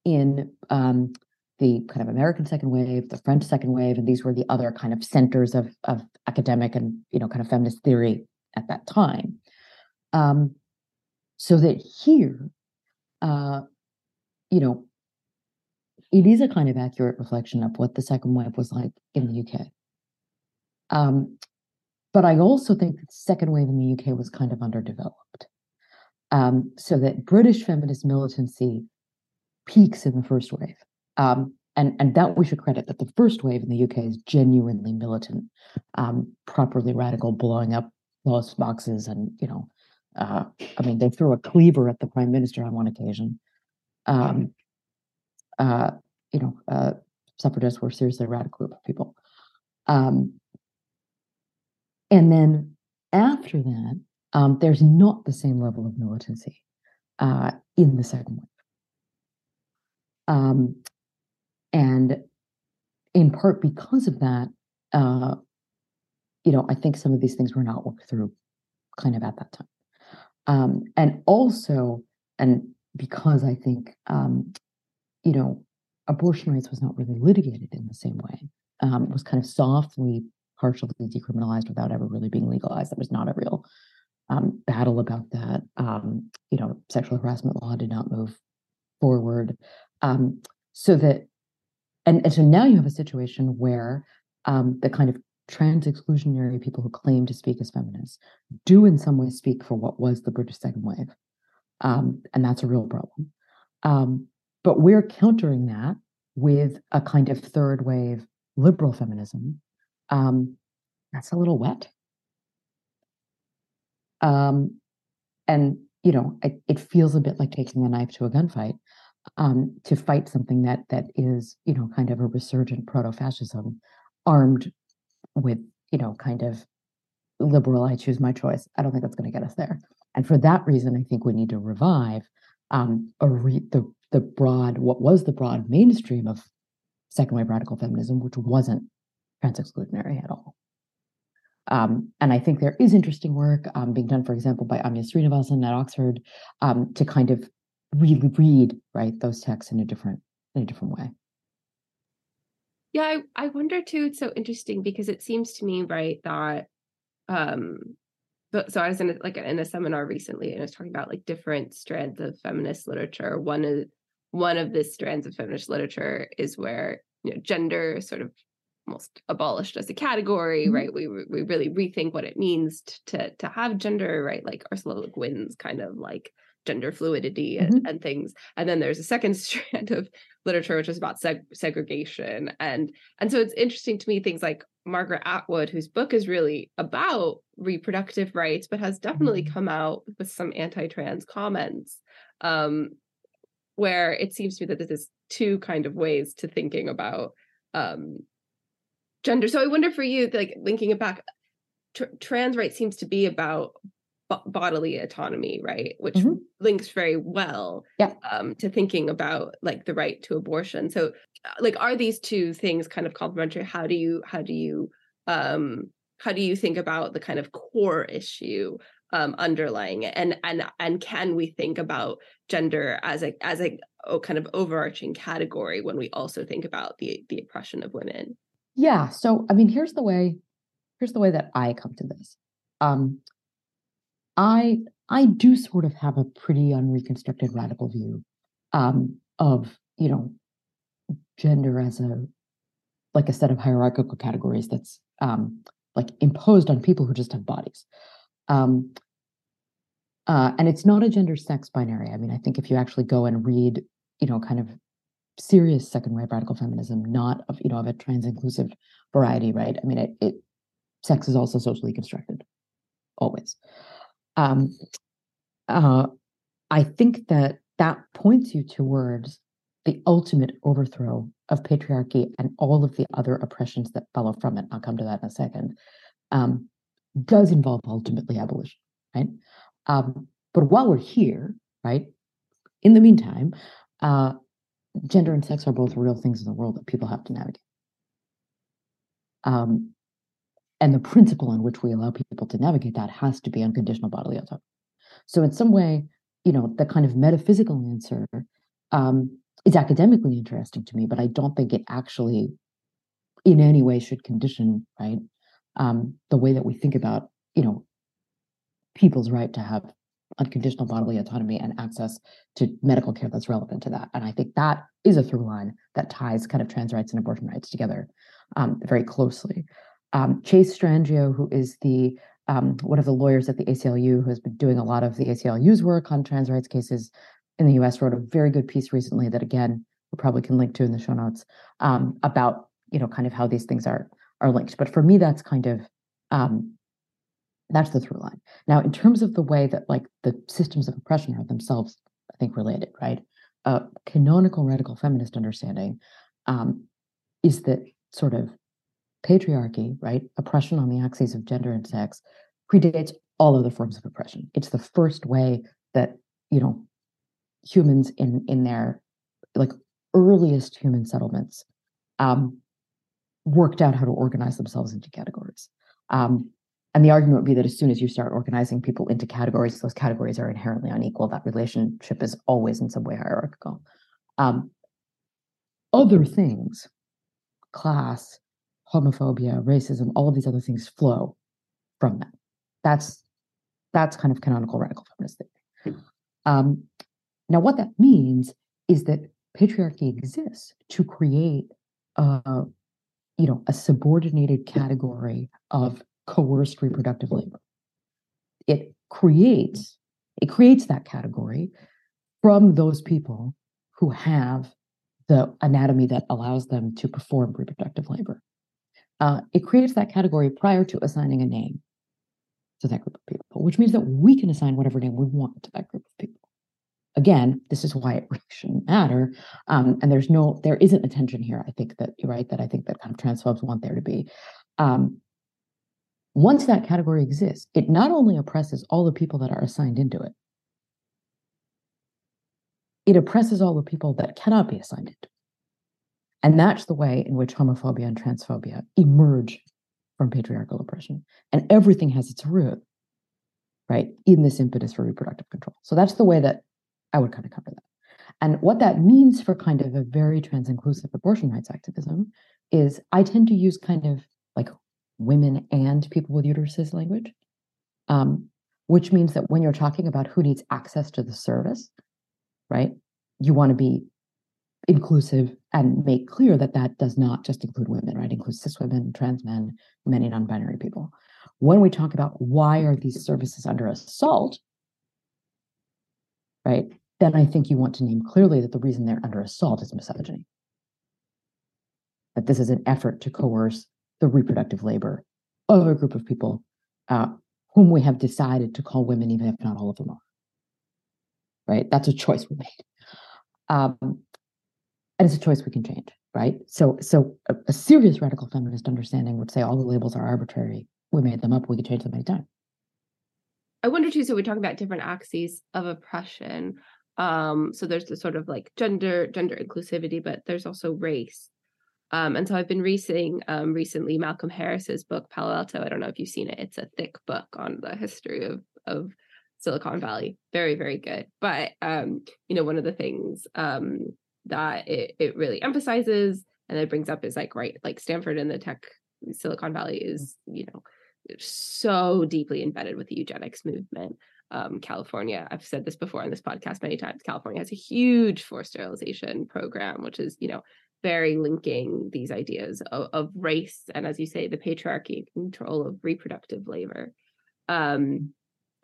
Speaker 2: in um, the kind of American second wave, the French second wave, and these were the other kind of centers of, of academic and you know kind of feminist theory at that time. Um, so that here, uh, you know, it is a kind of accurate reflection of what the second wave was like in the UK. Um, but I also think the second wave in the UK was kind of underdeveloped. Um, so that British feminist militancy peaks in the first wave. Um, and, and that we should credit that the first wave in the UK is genuinely militant, um, properly radical, blowing up post boxes and, you know, uh, I mean, they threw a cleaver at the prime minister on one occasion. Um, uh, you know, uh, suffragists were seriously a radical group of people. Um, and then after that, um, there's not the same level of militancy uh, in the second wave. Um, and in part because of that, uh, you know, I think some of these things were not worked through kind of at that time. Um, and also, and because I think, um, you know, abortion rights was not really litigated in the same way. Um, it was kind of softly, partially decriminalized without ever really being legalized. There was not a real um, battle about that. Um, you know, sexual harassment law did not move forward. Um, so that, and, and so now you have a situation where um, the kind of trans exclusionary people who claim to speak as feminists do in some way speak for what was the British second wave. Um, and that's a real problem. Um, but we're countering that with a kind of third wave liberal feminism. Um, that's a little wet. Um, and, you know, it, it, feels a bit like taking a knife to a gunfight um, to fight something that that is, you know, kind of a resurgent proto-fascism armed with, you know, kind of liberal, I choose my choice. I don't think that's going to get us there. And for that reason, I think we need to revive um, a re- the the broad, what was the broad mainstream of second wave radical feminism, which wasn't trans exclusionary at all. Um, and I think there is interesting work um, being done, for example, by Amia Srinivasan at Oxford um, to kind of really read right those texts in a different in a different way.
Speaker 1: Yeah, I, I wonder too. It's so interesting because it seems to me right that um but so I was in a, like in a seminar recently and I was talking about like different strands of feminist literature. One is one of the strands of feminist literature is where you know gender sort of almost abolished as a category, mm-hmm. right? We we really rethink what it means to to have gender, right? Like Ursula Le Guin's kind of like gender fluidity and, mm-hmm. and things. And then there's a second strand of literature which is about seg- segregation and and so it's interesting to me things like Margaret Atwood, whose book is really about reproductive rights, but has definitely mm-hmm. come out with some anti-trans comments. Um, where it seems to me that this is two kind of ways to thinking about um, gender. So I wonder for you, like linking it back, tr- trans rights seems to be about bodily autonomy right? Which mm-hmm. links very well
Speaker 2: yeah.
Speaker 1: um, to thinking about like the right to abortion. So uh, like are these two things kind of complementary? How do you how do you um how do you think about the kind of core issue um underlying it? And and and can we think about gender as a as a oh, kind of overarching category when we also think about the the oppression of women?
Speaker 2: Yeah. So i mean here's the way here's the way that i come to this. Um I I do sort of have a pretty unreconstructed radical view um, of you know gender as a like a set of hierarchical categories that's um, like imposed on people who just have bodies. Um, uh, and it's not a gender sex binary. I mean, I think if you actually go and read, you know, kind of serious second wave radical feminism, not of you know of a trans inclusive variety, right? I mean, it, it sex is also socially constructed, always. Um, uh, I think that that points you towards the ultimate overthrow of patriarchy and all of the other oppressions that follow from it. I'll come to that in a second. Um, does involve ultimately abolition, right? Um, but while we're here, right, in the meantime, uh, gender and sex are both real things in the world that people have to navigate. Um, and the principle on which we allow people to navigate that has to be unconditional bodily autonomy. So, in some way, you know, the kind of metaphysical answer um, is academically interesting to me, but I don't think it actually, in any way, should condition right um, the way that we think about, you know, people's right to have unconditional bodily autonomy and access to medical care that's relevant to that. And I think that is a through line that ties kind of trans rights and abortion rights together um, very closely. Um, Chase Strangio, who is the um, one of the lawyers at the ACLU, who has been doing a lot of the ACLU's work on trans rights cases in the U.S., wrote a very good piece recently that again we probably can link to in the show notes um, about you know kind of how these things are are linked. But for me, that's kind of um, that's the through line. Now, in terms of the way that like the systems of oppression are themselves, I think related, right? A canonical radical feminist understanding um, is that sort of patriarchy, right? Oppression on the axes of gender and sex predates all other forms of oppression. It's the first way that you know humans in in their like earliest human settlements um, worked out how to organize themselves into categories. Um, and the argument would be that as soon as you start organizing people into categories, those categories are inherently unequal. That relationship is always in some way hierarchical. Um, other things, class, homophobia, racism, all of these other things flow from that. That's that's kind of canonical radical feminist thinking. Um, now, what that means is that patriarchy exists to create a, you know, a subordinated category of coerced reproductive labor. It creates it creates that category from those people who have the anatomy that allows them to perform reproductive labor. Uh, it creates that category prior to assigning a name to that group of people, which means that we can assign whatever name we want to that group of people. Again, this is why it really shouldn't matter. Um, and there's no, there isn't a tension here. I think that you're right, that I think that kind of transphobes want there to be. Um, once that category exists, it not only oppresses all the people that are assigned into it, it oppresses all the people that cannot be assigned into it. And that's the way in which homophobia and transphobia emerge from patriarchal oppression. And everything has its root, right, in this impetus for reproductive control. So that's the way that I would kind of cover that. And what that means for kind of a very trans inclusive abortion rights activism is I tend to use kind of like women and people with uteruses language, um, which means that when you're talking about who needs access to the service, right, you want to be inclusive and make clear that that does not just include women, right? It includes cis women, trans men, many non-binary people. When we talk about why are these services under assault, right? Then I think you want to name clearly that the reason they're under assault is misogyny. That this is an effort to coerce the reproductive labor of a group of people uh, whom we have decided to call women, even if not all of them are. Right? That's a choice we made. Um, and it's a choice we can change, right? So, so a, a, serious radical feminist understanding would say all the labels are arbitrary. We made them up. We can change them anytime.
Speaker 1: I wonder too. So we talk about different axes of oppression. Um, so there's the sort of like gender, gender inclusivity, but there's also race. Um, and so I've been reading um, recently Malcolm Harris's book Palo Alto. I don't know if you've seen it. It's a thick book on the history of of Silicon Valley. Very very good. But um, you know, one of the things um, that it it really emphasizes and it brings up is like right, like Stanford and the tech Silicon Valley is you know so deeply embedded with the eugenics movement. Um, California, I've said this before on this podcast many times. California has a huge forced sterilization program, which is you know very linking these ideas of, of, race and as you say the patriarchy control of reproductive labor um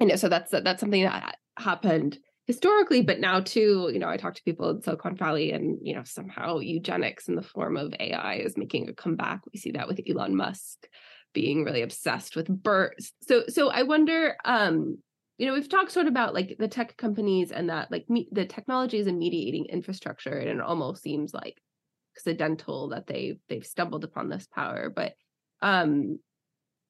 Speaker 1: and so that's that's something that happened historically but now too you know i talk to people in silicon valley and you know somehow eugenics in the form of ai is making a comeback. We see that with elon musk being really obsessed with birds so so i wonder um you know we've talked sort of about like the tech companies and that like me- the technologies and mediating infrastructure and it almost seems like accidental that they they've stumbled upon this power but um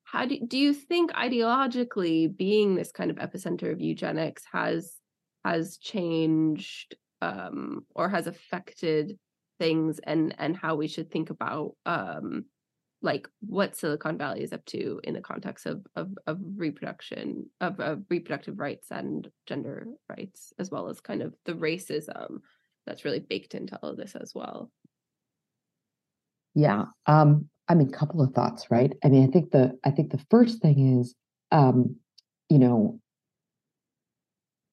Speaker 1: how do, do you think ideologically being this kind of epicenter of eugenics has has changed um or has affected things and and how we should think about um like what Silicon Valley is up to in the context of of, of reproduction of, of reproductive rights and gender rights, as well as kind of the racism that's really baked into all of this as well.
Speaker 2: Yeah. Um, I mean, a couple of thoughts, right? I mean, I think the I think the first thing is, um, you know,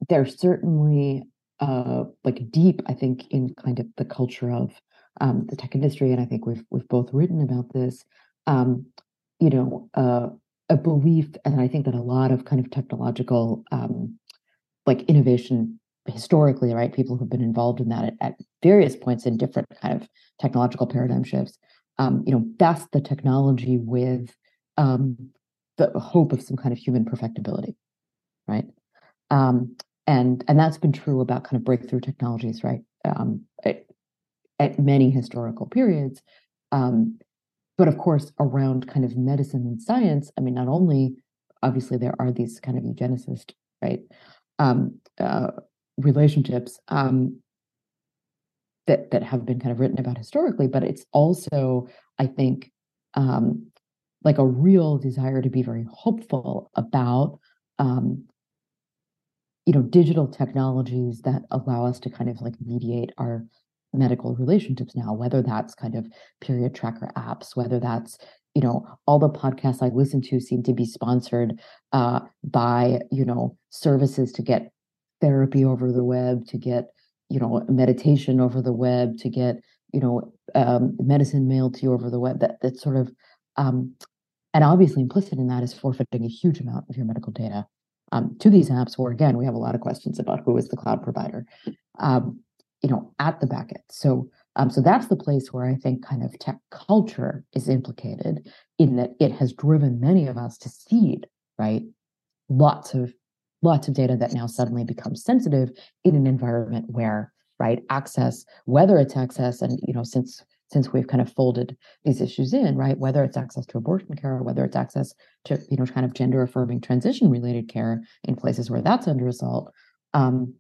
Speaker 2: there's certainly uh, like deep, I think, in kind of the culture of um, the tech industry, and I think we've we've both written about this. Um, you know, uh, a belief, and I think that a lot of kind of technological um, like innovation historically, right? People who've been involved in that at, at various points in different kind of technological paradigm shifts. Um, you know, best the technology with um, the hope of some kind of human perfectibility, right? Um, and and that's been true about kind of breakthrough technologies, right? Um, at, at, many historical periods, um, but of course, around kind of medicine and science. I mean, not only obviously there are these kind of eugenicist, right, um, uh, relationships um, that that have been kind of written about historically, but it's also, I think, um, like a real desire to be very hopeful about um, you know digital technologies that allow us to kind of like mediate our medical relationships now whether that's kind of period tracker apps whether that's you know all the podcasts i listen to seem to be sponsored uh, by you know services to get therapy over the web to get you know meditation over the web to get you know um, medicine mailed to you over the web that that sort of um, and obviously implicit in that is forfeiting a huge amount of your medical data um, to these apps where again we have a lot of questions about who is the cloud provider um, you know at the back end so um, so that's the place where i think kind of tech culture is implicated in that it has driven many of us to cede right lots of lots of data that now suddenly becomes sensitive in an environment where right access whether it's access and you know since since we've kind of folded these issues in, right? Whether it's access to abortion care, or whether it's access to, you know, kind of gender affirming transition related care in places where that's under assault. Um,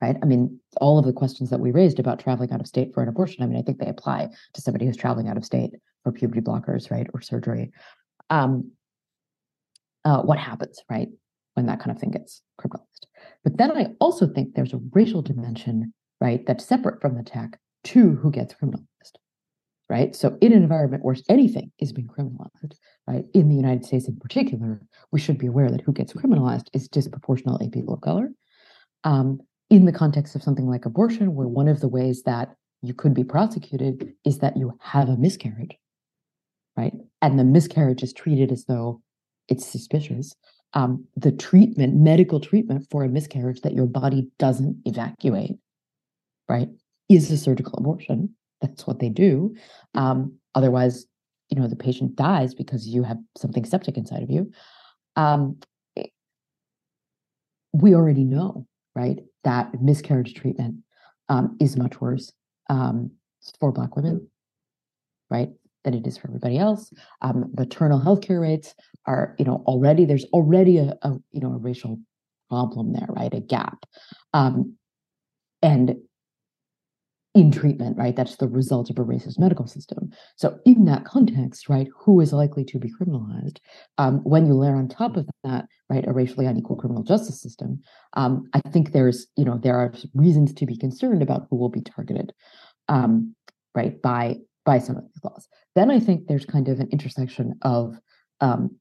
Speaker 2: right? I mean, all of the questions that we raised about traveling out of state for an abortion, I mean, I think they apply to somebody who's traveling out of state for puberty blockers, right, or surgery. Um, uh, what happens, right, when that kind of thing gets criminalized? But then I also think there's a racial dimension, right, that's separate from the tech to who gets criminalized, right? So, in an environment where anything is being criminalized, right, in the United States in particular, we should be aware that who gets criminalized is disproportionately people of color. Um, in the context of something like abortion, where one of the ways that you could be prosecuted is that you have a miscarriage, right? And the miscarriage is treated as though it's suspicious. Um, the treatment, medical treatment for a miscarriage that your body doesn't evacuate, right, is a surgical abortion. That's what they do. Um, otherwise, you know, the patient dies because you have something septic inside of you. Um, eh, we already know, right, that miscarriage treatment um, is much worse um, for Black women, right, than it is for everybody else. Um, maternal health care rates are, you know, already there's already a, a you know a racial problem there, right, a gap, um, and in treatment, right? That's the result of a racist medical system. So, in that context, right, who is likely to be criminalized? Um, when you layer on top of that, right, a racially unequal criminal justice system, um, I think there's, you know, there are reasons to be concerned about who will be targeted, um, right, by by some of these laws. Then I think there's kind of an intersection of um,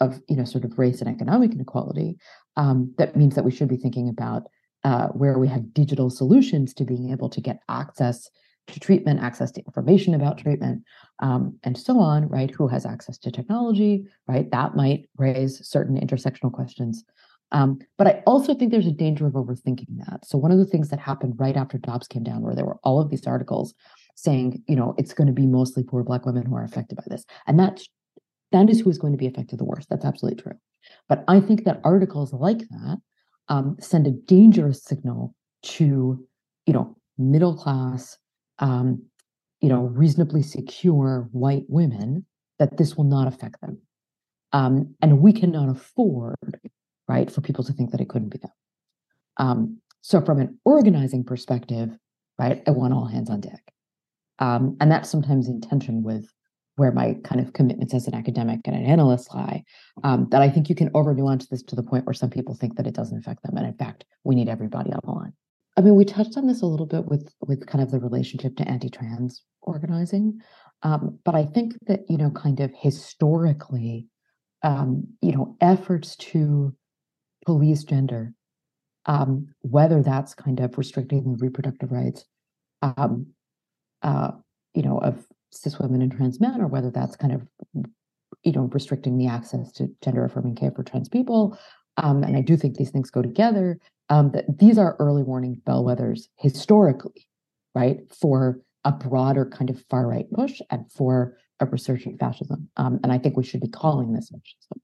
Speaker 2: of you know sort of race and economic inequality um, that means that we should be thinking about uh, where we have digital solutions to being able to get access to treatment, access to information about treatment, um, and so on, right? Who has access to technology, right? That might raise certain intersectional questions. Um, but I also think there's a danger of overthinking that. So, one of the things that happened right after Dobbs came down, where there were all of these articles saying, you know, it's going to be mostly poor Black women who are affected by this. And that's that is who is going to be affected the worst. That's absolutely true. But I think that articles like that um, send a dangerous signal to, you know, middle class, um, you know, reasonably secure white women that this will not affect them. Um, and we cannot afford, right, for people to think that it couldn't be them. Um, so, from an organizing perspective, right, I want all hands on deck. Um, and that's sometimes in tension with where my kind of commitments as an academic and an analyst lie. Um, that I think you can over nuance this to the point where some people think that it doesn't affect them, and in fact, we need everybody on the line. I mean, we touched on this a little bit with with kind of the relationship to anti-trans organizing, um, but I think that you know, kind of historically, um, you know, efforts to police gender um, whether that's kind of restricting the reproductive rights, um, uh, you know, of cis women and trans men, or whether that's kind of, you know, restricting the access to gender affirming care for trans people. Um, and I do think these things go together. Um, that these are early warning bellwethers historically, right, for a broader kind of far right push and for a resurgent fascism. Um, and I think we should be calling this fascism.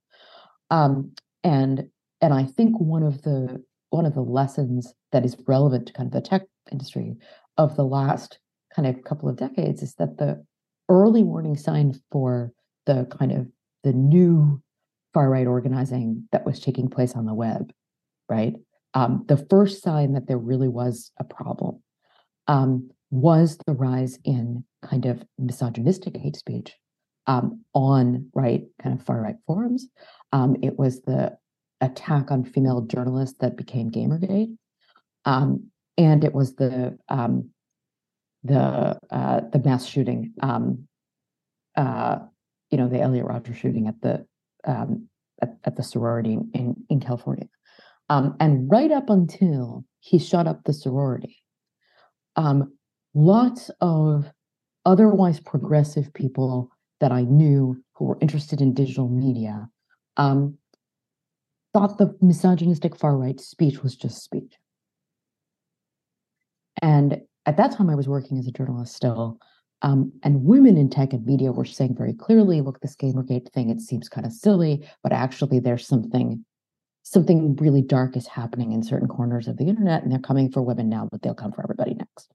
Speaker 2: Um, and and I think one of the one of the lessons that is relevant to kind of the tech industry of the last kind of couple of decades is that the early warning sign for the kind of the new far right organizing that was taking place on the web, right? Um, the first sign that there really was a problem um, was the rise in kind of misogynistic hate speech um, on right kind of far right forums. Um, it was the attack on female journalists that became Gamergate, um, and it was the um, the uh, the mass shooting, um, uh, you know, the Elliot Rodger shooting at the um, at, at, the sorority in in California, um, and right up until he shut up the sorority, um, lots of otherwise progressive people that I knew who were interested in digital media um, thought the misogynistic far right speech was just speech. And at that time, I was working as a journalist still. Um, and women in tech and media were saying very clearly, look, this Gamergate thing, it seems kind of silly, but actually there's something something really dark is happening in certain corners of the internet, and they're coming for women now, but they'll come for everybody next.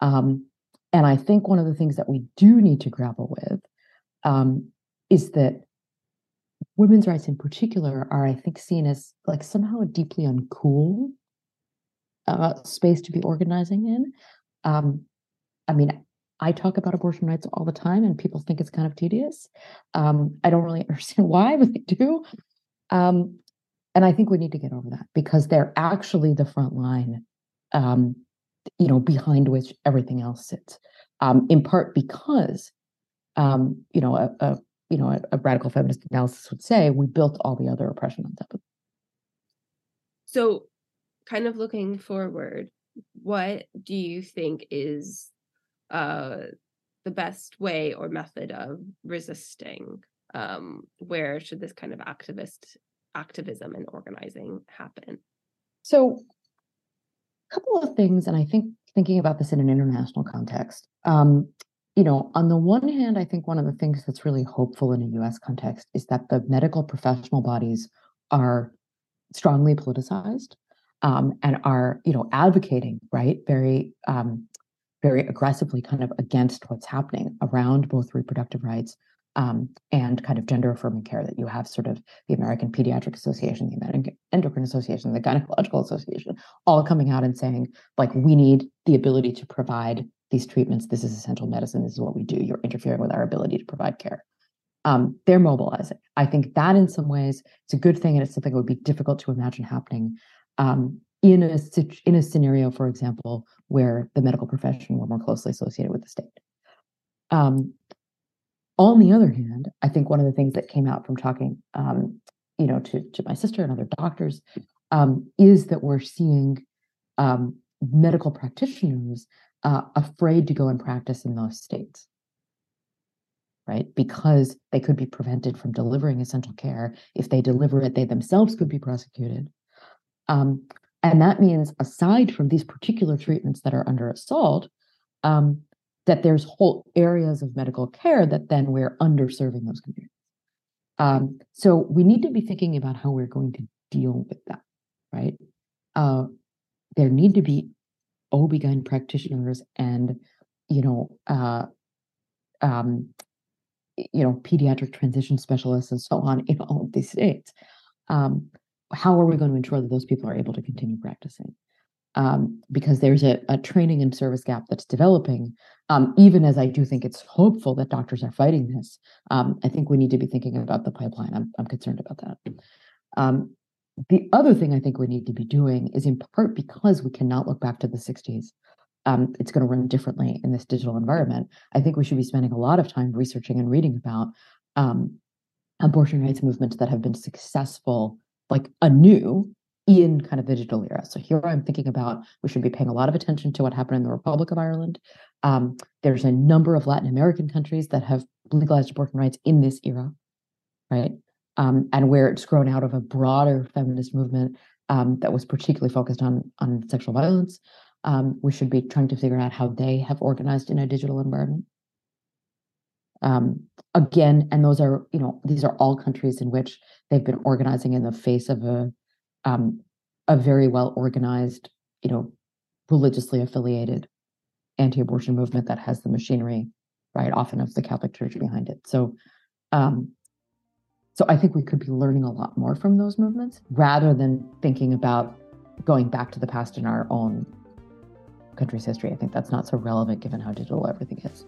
Speaker 2: Um, and I think one of the things that we do need to grapple with um, is that women's rights in particular are, I think, seen as like somehow deeply uncool uh, space to be organizing in. Um, I mean, I talk about abortion rights all the time, and people think it's kind of tedious. Um, I don't really understand why, but they do. Um, and I think we need to get over that because they're actually the front line, um, you know, behind which everything else sits. Um, in part because, um, you know, a, a you know, a, a, radical feminist analysis would say, we built all the other oppression on top of. It.
Speaker 1: So, kind of looking forward, what do you think is uh, the best way or method of resisting? Um, where should this kind of activist activism and organizing happen?
Speaker 2: So, a couple of things, and I think thinking about this in an international context. Um, you know, on the one hand, I think one of the things that's really hopeful in a US context is that the medical professional bodies are strongly politicized um, and are, you know, advocating, right, very, um, very aggressively kind of against what's happening around both reproductive rights um, and kind of gender affirming care that you have sort of the American Pediatric Association, the American Endocrine Association, the Gynecological Association, all coming out and saying, like, we need the ability to provide these treatments. This is essential medicine. This is what we do. You're interfering with our ability to provide care. Um, they're mobilizing. I think that in some ways it's a good thing, and it's something that would be difficult to imagine happening um, in a in a scenario, for example, where the medical profession were more closely associated with the state. Um, on the other hand, I think one of the things that came out from talking, um, you know, to to my sister and other doctors, um, is that we're seeing um, medical practitioners uh, afraid to go and practice in those states, right? Because they could be prevented from delivering essential care. If they deliver it, they themselves could be prosecuted. Um, and that means, aside from these particular treatments that are under assault, um, that there's whole areas of medical care that then we're underserving those communities. Um, so we need to be thinking about how we're going to deal with that, right? Uh, there need to be OB-GYN practitioners and, you know, uh, um, you know, pediatric transition specialists and so on in all of these states. Um, how are we going to ensure that those people are able to continue practicing? Um, because there's a, a, training and service gap that's developing. Um, even as I do think it's hopeful that doctors are fighting this, um, I think we need to be thinking about the pipeline. I'm, I'm concerned about that. Um, the other thing I think we need to be doing is in part because we cannot look back to the 60s. Um, it's going to run differently in this digital environment. I think we should be spending a lot of time researching and reading about um, abortion rights movements that have been successful, like anew in kind of the digital era. So here I'm thinking about we should be paying a lot of attention to what happened in the Republic of Ireland. Um, there's a number of Latin American countries that have legalized abortion rights in this era, right? Um, and where it's grown out of a broader feminist movement um, that was particularly focused on on sexual violence. Um, we should be trying to figure out how they have organized in a digital environment. Um, again, and those are you know these are all countries in which they've been organizing in the face of a um, a very well organized, you know, religiously affiliated anti-abortion movement that has the machinery, right, often of the Catholic Church behind it. So, um, so I think we could be learning a lot more from those movements rather than thinking about going back to the past in our own country's history. I think that's not so relevant given how digital everything is.